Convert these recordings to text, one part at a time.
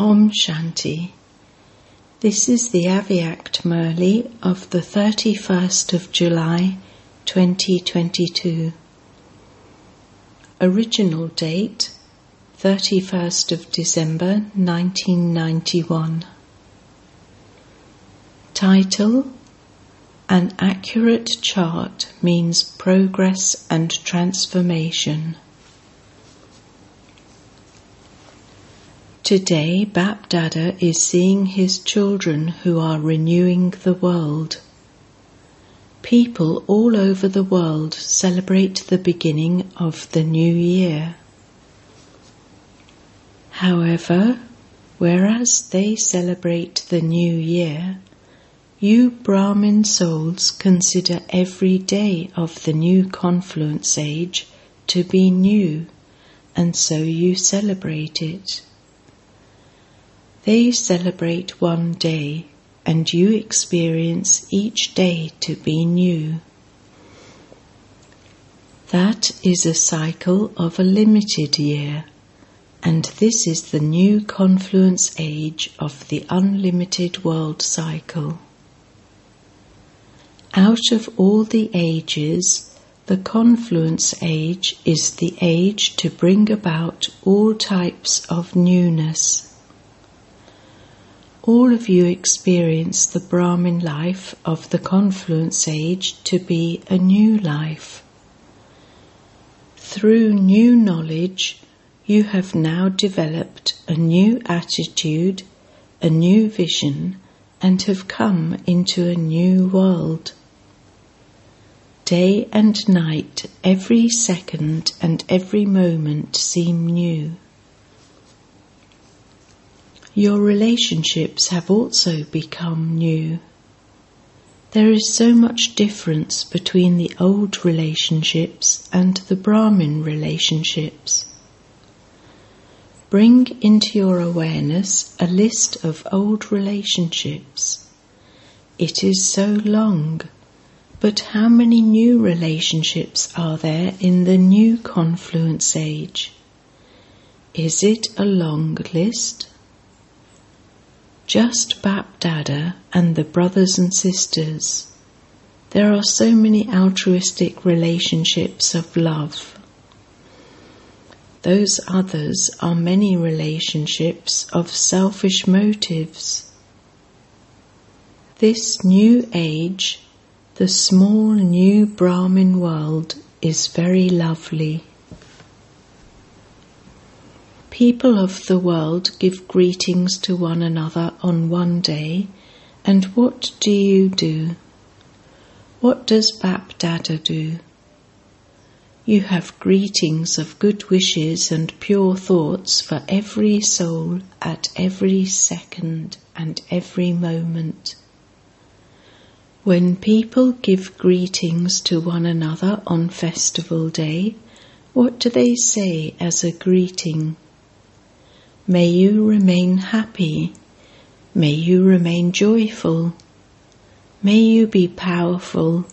Om Shanti. This is the Avyakt Murli of the 31st of July 2022. Original date 31st of December 1991. Title An accurate chart means progress and transformation. Today, Bap Dada is seeing his children who are renewing the world. People all over the world celebrate the beginning of the new year. However, whereas they celebrate the new year, you Brahmin souls consider every day of the new confluence age to be new, and so you celebrate it. They celebrate one day, and you experience each day to be new. That is a cycle of a limited year, and this is the new confluence age of the unlimited world cycle. Out of all the ages, the confluence age is the age to bring about all types of newness all of you experience the Brahmin life of the confluence age to be a new life. Through new knowledge, you have now developed a new attitude, a new vision, and have come into a new world. Day and night, every second and every moment seem new. Your relationships have also become new. There is so much difference between the old relationships and the Brahmin relationships. Bring into your awareness a list of old relationships. It is so long, but how many new relationships are there in the new confluence age? Is it a long list? Just Bap Dada and the brothers and sisters. There are so many altruistic relationships of love. Those others are many relationships of selfish motives. This new age, the small new Brahmin world, is very lovely. People of the world give greetings to one another on one day, and what do you do? What does Bap Dada do? You have greetings of good wishes and pure thoughts for every soul at every second and every moment. When people give greetings to one another on festival day, what do they say as a greeting? May you remain happy. May you remain joyful. May you be powerful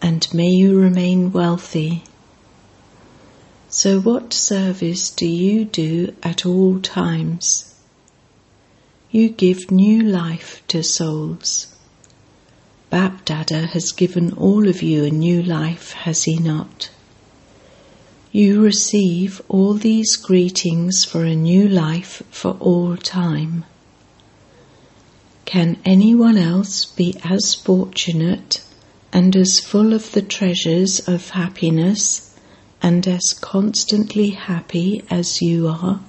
and may you remain wealthy. So, what service do you do at all times? You give new life to souls. Bap Dada has given all of you a new life, has he not? You receive all these greetings for a new life for all time. Can anyone else be as fortunate and as full of the treasures of happiness and as constantly happy as you are?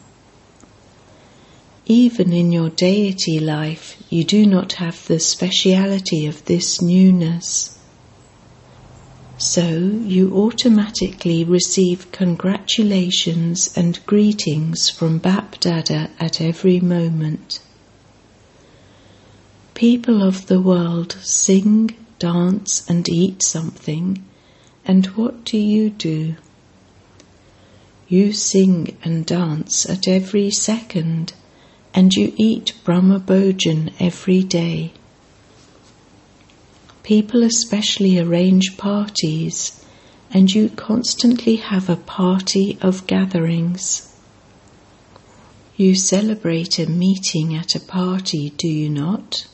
Even in your deity life, you do not have the speciality of this newness. So you automatically receive congratulations and greetings from Bap Dada at every moment. People of the world sing, dance, and eat something, and what do you do? You sing and dance at every second, and you eat Brahma Bhojan every day. People especially arrange parties, and you constantly have a party of gatherings. You celebrate a meeting at a party, do you not?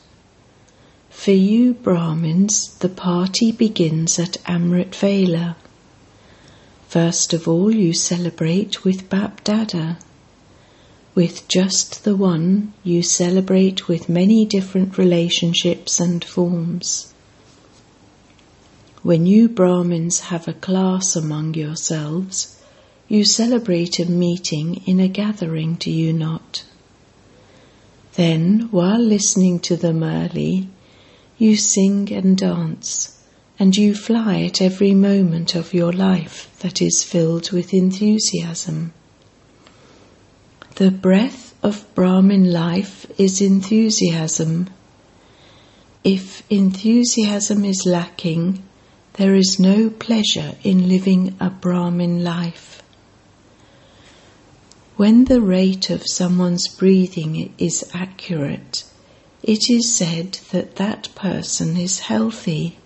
For you Brahmins, the party begins at Amrit Vela. First of all, you celebrate with Bap Dada. With just the one, you celebrate with many different relationships and forms. When you Brahmins have a class among yourselves, you celebrate a meeting in a gathering, do you not? Then, while listening to the Murli, you sing and dance, and you fly at every moment of your life that is filled with enthusiasm. The breath of Brahmin life is enthusiasm. If enthusiasm is lacking, there is no pleasure in living a Brahmin life. When the rate of someone's breathing is accurate, it is said that that person is healthy.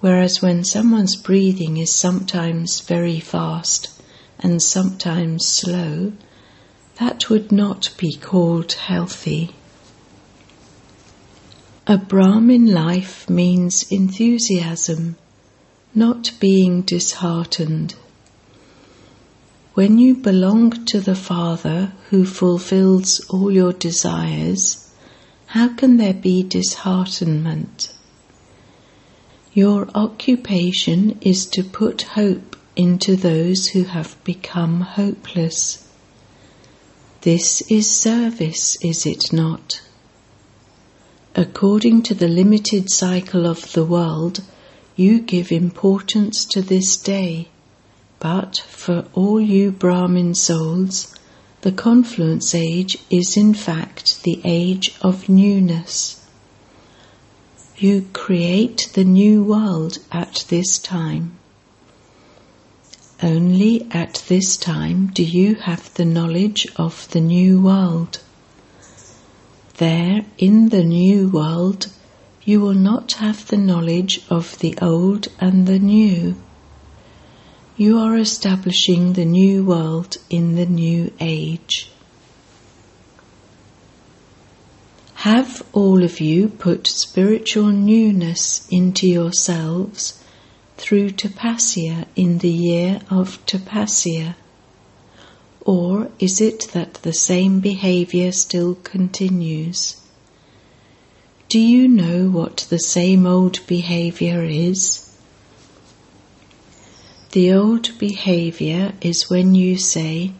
Whereas when someone's breathing is sometimes very fast and sometimes slow, that would not be called healthy. A Brahmin life means enthusiasm, not being disheartened. When you belong to the Father who fulfills all your desires, how can there be disheartenment? Your occupation is to put hope into those who have become hopeless. This is service, is it not? According to the limited cycle of the world, you give importance to this day but for all you Brahmin souls, the confluence age is in fact the age of newness. You create the new world at this time. Only at this time do you have the knowledge of the new world. There, in the new world, you will not have the knowledge of the old and the new you are establishing the new world in the new age. Have all of you put spiritual newness into yourselves through tapasya in the year of tapasya? Or is it that the same behavior still continues? Do you know what the same old behavior is? The old behavior is when you say,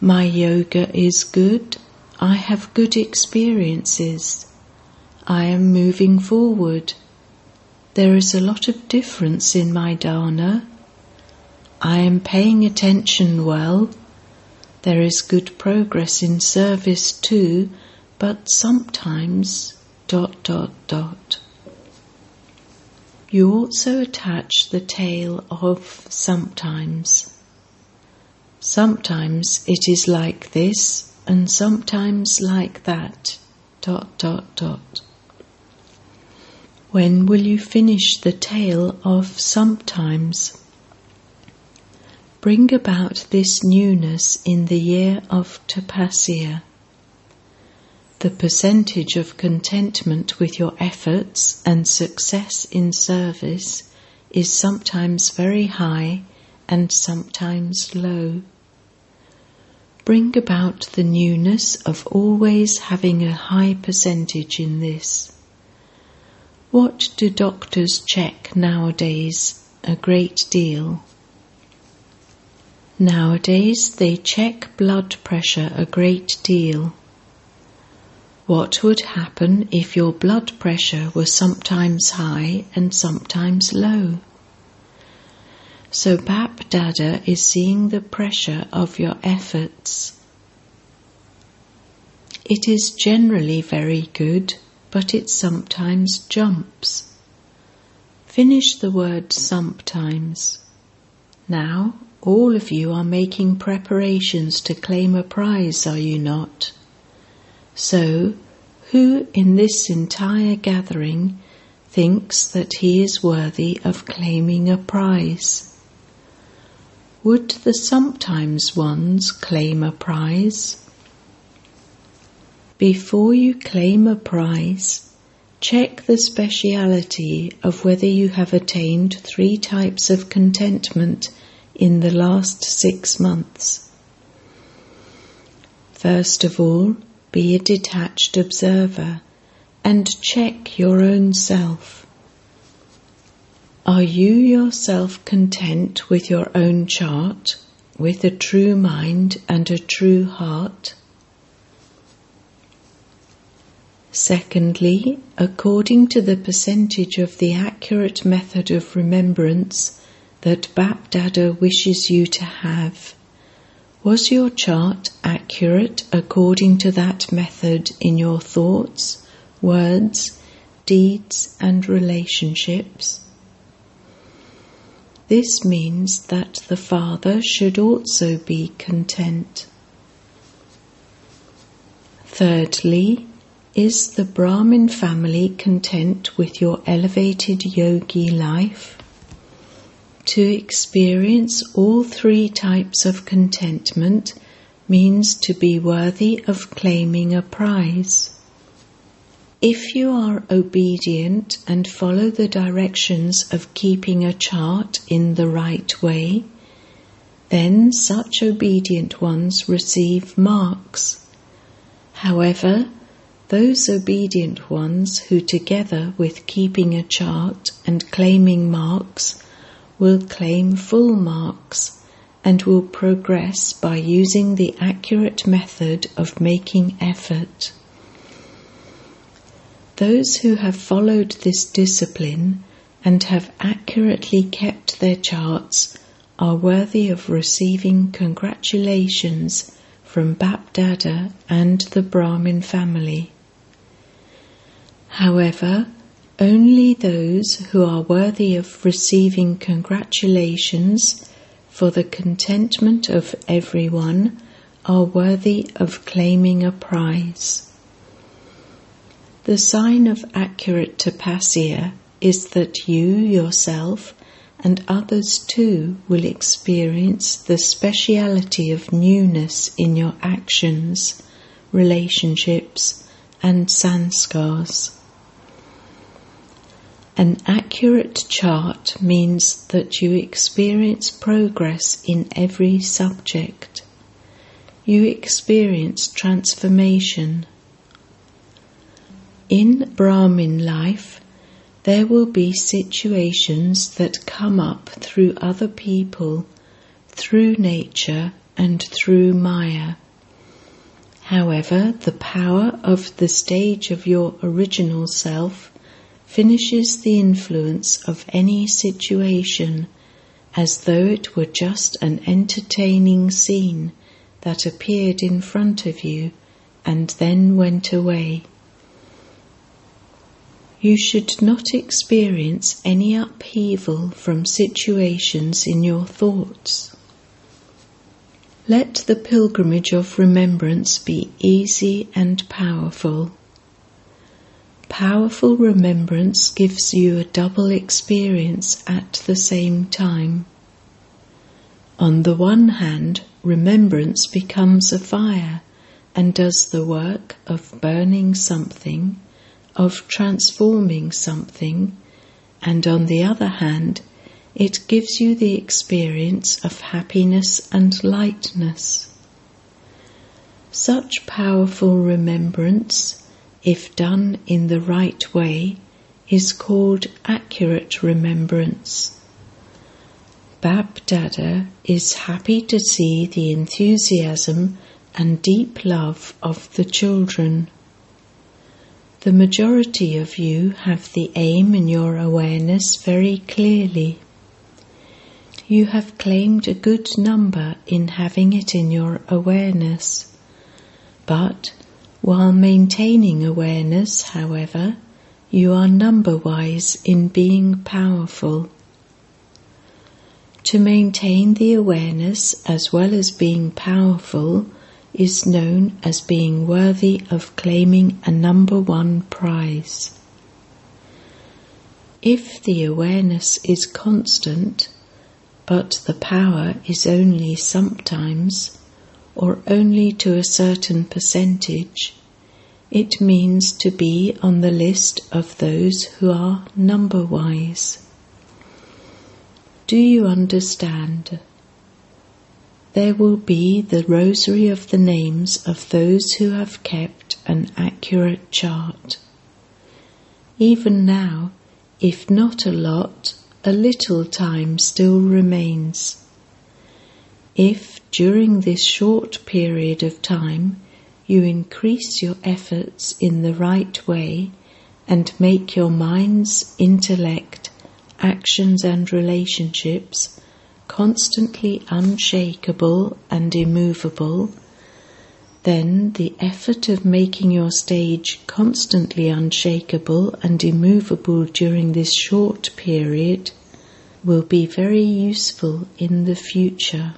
My yoga is good, I have good experiences, I am moving forward, there is a lot of difference in my dharna, I am paying attention well, there is good progress in service too, but sometimes dot dot dot. You also attach the tail of sometimes. Sometimes it is like this and sometimes like that. Dot dot dot. When will you finish the tale of sometimes? Bring about this newness in the year of Tapasya the percentage of contentment with your efforts and success in service is sometimes very high and sometimes low. Bring about the newness of always having a high percentage in this. What do doctors check nowadays? A great deal. Nowadays they check blood pressure a great deal. What would happen if your blood pressure was sometimes high and sometimes low? So Bap Dada is seeing the pressure of your efforts. It is generally very good, but it sometimes jumps. Finish the word sometimes. Now, all of you are making preparations to claim a prize, are you not? So, who in this entire gathering thinks that he is worthy of claiming a prize? Would the sometimes ones claim a prize? Before you claim a prize, check the speciality of whether you have attained three types of contentment in the last six months. First of all, be a detached observer and check your own self. Are you yourself content with your own chart, with a true mind and a true heart? Secondly, according to the percentage of the accurate method of remembrance that Bapdada wishes you to have, was your chart accurate according to that method in your thoughts, words, deeds, and relationships? This means that the Father should also be content. Thirdly, is the Brahmin family content with your elevated yogi life? To experience all three types of contentment means to be worthy of claiming a prize. If you are obedient and follow the directions of keeping a chart in the right way, then such obedient ones receive marks. However, those obedient ones who, together with keeping a chart and claiming marks, will claim full marks and will progress by using the accurate method of making effort. Those who have followed this discipline and have accurately kept their charts are worthy of receiving congratulations from Bapdada and the Brahmin family. However, only those who are worthy of receiving congratulations for the contentment of everyone are worthy of claiming a prize. The sign of accurate tapasya is that you yourself and others too will experience the speciality of newness in your actions, relationships, and sanskars. An accurate chart means that you experience progress in every subject. You experience transformation. In Brahmin life, there will be situations that come up through other people, through nature, and through Maya. However, the power of the stage of your original self finishes the influence of any situation as though it were just an entertaining scene that appeared in front of you and then went away. You should not experience any upheaval from situations in your thoughts. Let the pilgrimage of remembrance be easy and powerful. Powerful remembrance gives you a double experience at the same time. On the one hand, remembrance becomes a fire and does the work of burning something, of transforming something, and on the other hand, it gives you the experience of happiness and lightness. Such powerful remembrance if done in the right way, is called accurate remembrance. Bapdada is happy to see the enthusiasm and deep love of the children. The majority of you have the aim in your awareness very clearly. You have claimed a good number in having it in your awareness, but while maintaining awareness, however, you are number wise in being powerful. To maintain the awareness as well as being powerful is known as being worthy of claiming a number one prize. If the awareness is constant, but the power is only sometimes, or only to a certain percentage, It means to be on the list of those who are number wise. Do you understand? There will be the rosary of the names of those who have kept an accurate chart. Even now, if not a lot, a little time still remains. If during this short period of time you increase your efforts in the right way and make your mind's intellect, actions, and relationships constantly unshakable and immovable, then the effort of making your stage constantly unshakable and immovable during this short period will be very useful in the future.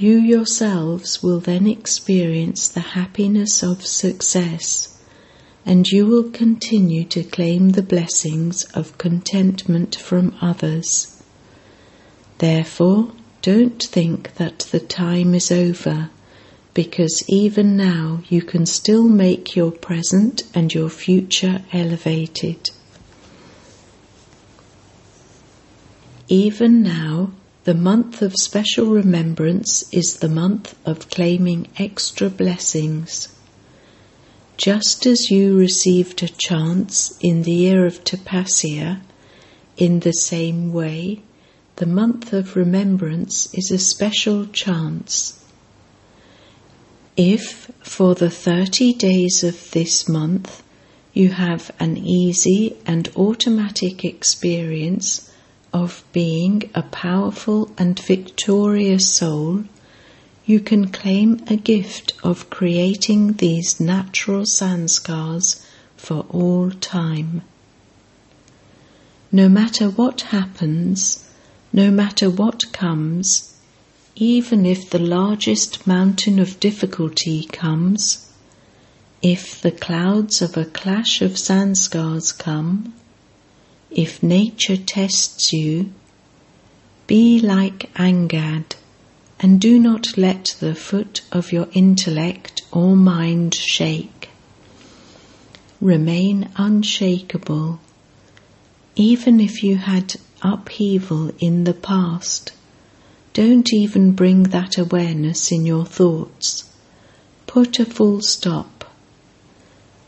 You yourselves will then experience the happiness of success, and you will continue to claim the blessings of contentment from others. Therefore, don't think that the time is over, because even now you can still make your present and your future elevated. Even now, the month of special remembrance is the month of claiming extra blessings. Just as you received a chance in the year of Tapasya, in the same way, the month of remembrance is a special chance. If for the 30 days of this month you have an easy and automatic experience of being a powerful and victorious soul, you can claim a gift of creating these natural sanskars for all time. No matter what happens, no matter what comes, even if the largest mountain of difficulty comes, if the clouds of a clash of sanskars come, if nature tests you, be like Angad and do not let the foot of your intellect or mind shake. Remain unshakable, even if you had upheaval in the past. Don't even bring that awareness in your thoughts. Put a full stop.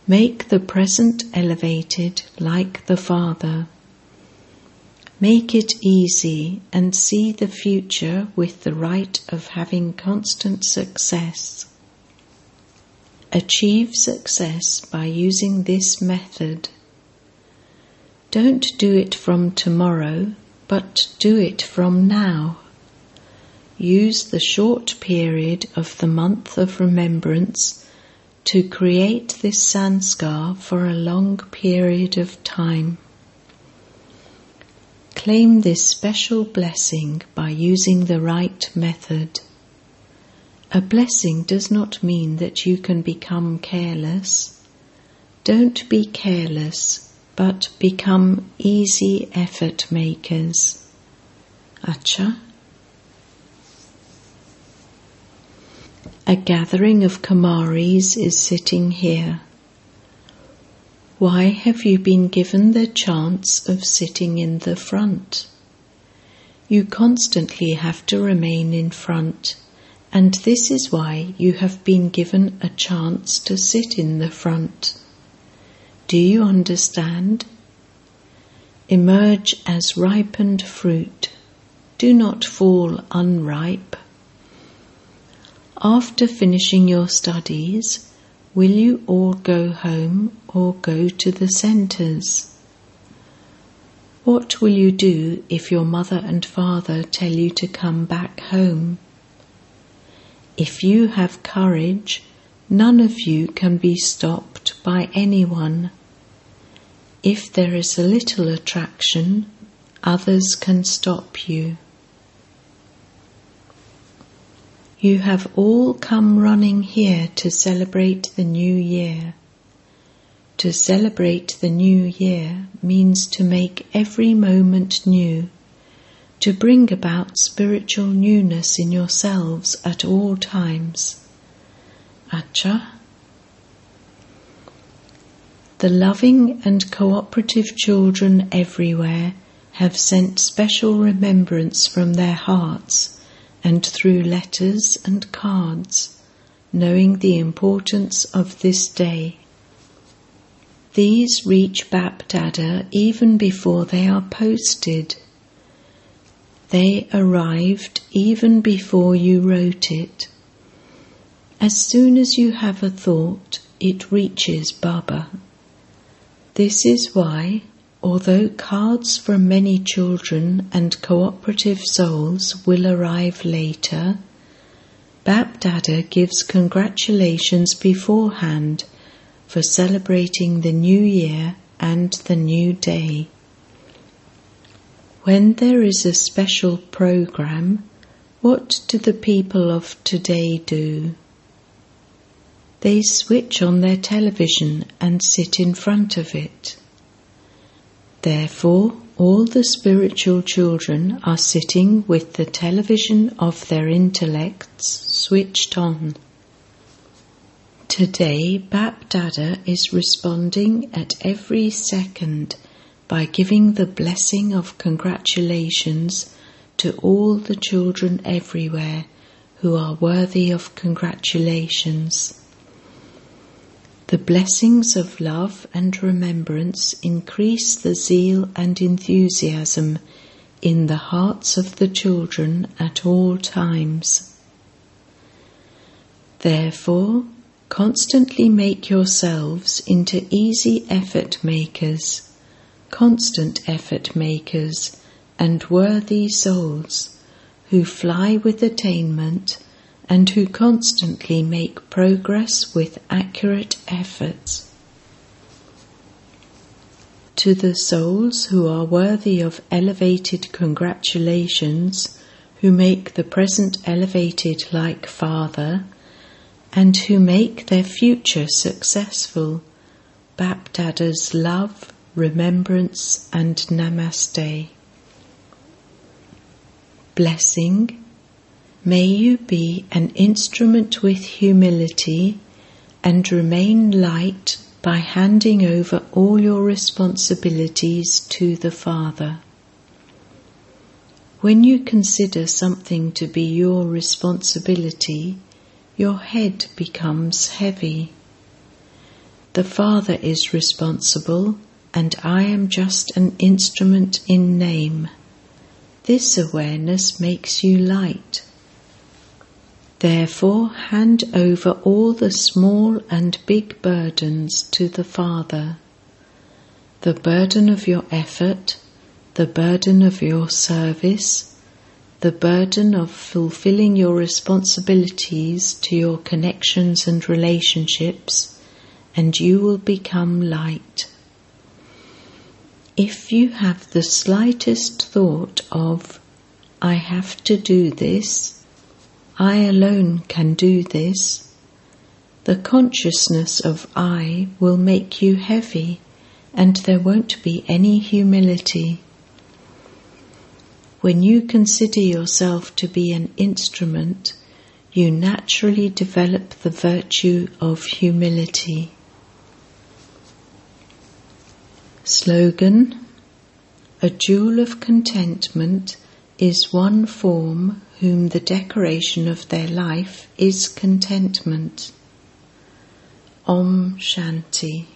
Make the present elevated like the Father. Make it easy and see the future with the right of having constant success. Achieve success by using this method. Don't do it from tomorrow, but do it from now. Use the short period of the month of remembrance to create this sanskar for a long period of time. Claim this special blessing by using the right method. A blessing does not mean that you can become careless. Don't be careless, but become easy effort makers. Acha. A gathering of Kumaris is sitting here. Why have you been given the chance of sitting in the front? You constantly have to remain in front, and this is why you have been given a chance to sit in the front. Do you understand? Emerge as ripened fruit. Do not fall unripe. After finishing your studies, will you all go home or go to the centres? What will you do if your mother and father tell you to come back home? If you have courage, none of you can be stopped by anyone. If there is a little attraction, others can stop you. You have all come running here to celebrate the new year. To celebrate the new year means to make every moment new, to bring about spiritual newness in yourselves at all times. Acha. The loving and cooperative children everywhere have sent special remembrance from their hearts and through letters and cards, knowing the importance of this day. These reach BapDada even before they are posted. They arrived even before you wrote it. As soon as you have a thought, it reaches Baba. This is why, although cards from many children and cooperative souls will arrive later, BapDada gives congratulations beforehand for celebrating the new year and the new day. When there is a special program, what do the people of today do? They switch on their television and sit in front of it. Therefore, all the spiritual children are sitting with the television of their intellects switched on. Today, BapDada is responding at every second by giving the blessing of congratulations to all the children everywhere who are worthy of congratulations. The blessings of love and remembrance increase the zeal and enthusiasm in the hearts of the children at all times. Therefore, Constantly make yourselves into easy effort makers, constant effort makers, and worthy souls who fly with attainment and who constantly make progress with accurate efforts. To the souls who are worthy of elevated congratulations, who make the present elevated like Father, and who make their future successful. BapDada's love, remembrance, and namaste. Blessing. May you be an instrument with humility and remain light by handing over all your responsibilities to the Father. When you consider something to be your responsibility, your head becomes heavy. The Father is responsible, and I am just an instrument in name. This awareness makes you light. Therefore, hand over all the small and big burdens to the Father. The burden of your effort, the burden of your service, the burden of fulfilling your responsibilities to your connections and relationships, and you will become light. If you have the slightest thought of, I have to do this, I alone can do this, the consciousness of I will make you heavy, and there won't be any humility. When you consider yourself to be an instrument, you naturally develop the virtue of humility. Slogan A jewel of contentment is one form whom the decoration of their life is contentment. Om Shanti.